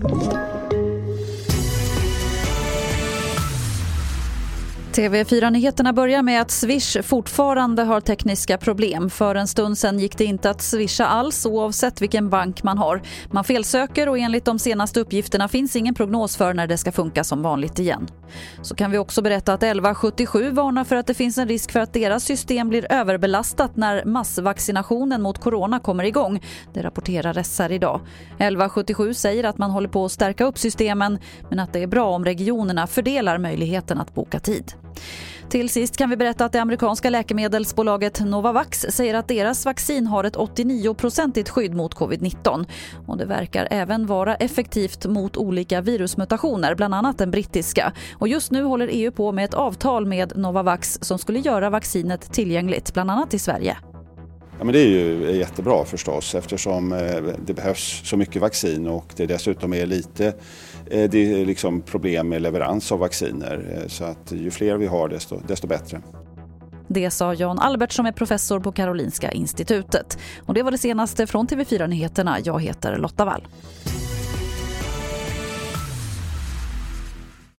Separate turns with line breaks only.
Thank you. TV4-nyheterna börjar med att Swish fortfarande har tekniska problem. För en stund sen gick det inte att swisha alls oavsett vilken bank man har. Man felsöker och enligt de senaste uppgifterna finns ingen prognos för när det ska funka som vanligt igen. Så kan vi också berätta att 1177 varnar för att det finns en risk för att deras system blir överbelastat när massvaccinationen mot corona kommer igång. Det rapporterar SR idag. 1177 säger att man håller på att stärka upp systemen men att det är bra om regionerna fördelar möjligheten att boka tid. Till sist kan vi berätta att det amerikanska läkemedelsbolaget Novavax säger att deras vaccin har ett 89-procentigt skydd mot covid-19. Och det verkar även vara effektivt mot olika virusmutationer, bland annat den brittiska. Och just nu håller EU på med ett avtal med Novavax som skulle göra vaccinet tillgängligt, bland annat i Sverige.
Ja, men det är ju jättebra förstås eftersom eh, det behövs så mycket vaccin och det dessutom är lite eh, det är liksom problem med leverans av vacciner. Eh, så att ju fler vi har desto, desto bättre.
Det sa Jan Albert som är professor på Karolinska institutet. Och det var det senaste från TV4 Nyheterna. Jag heter Lotta Wall.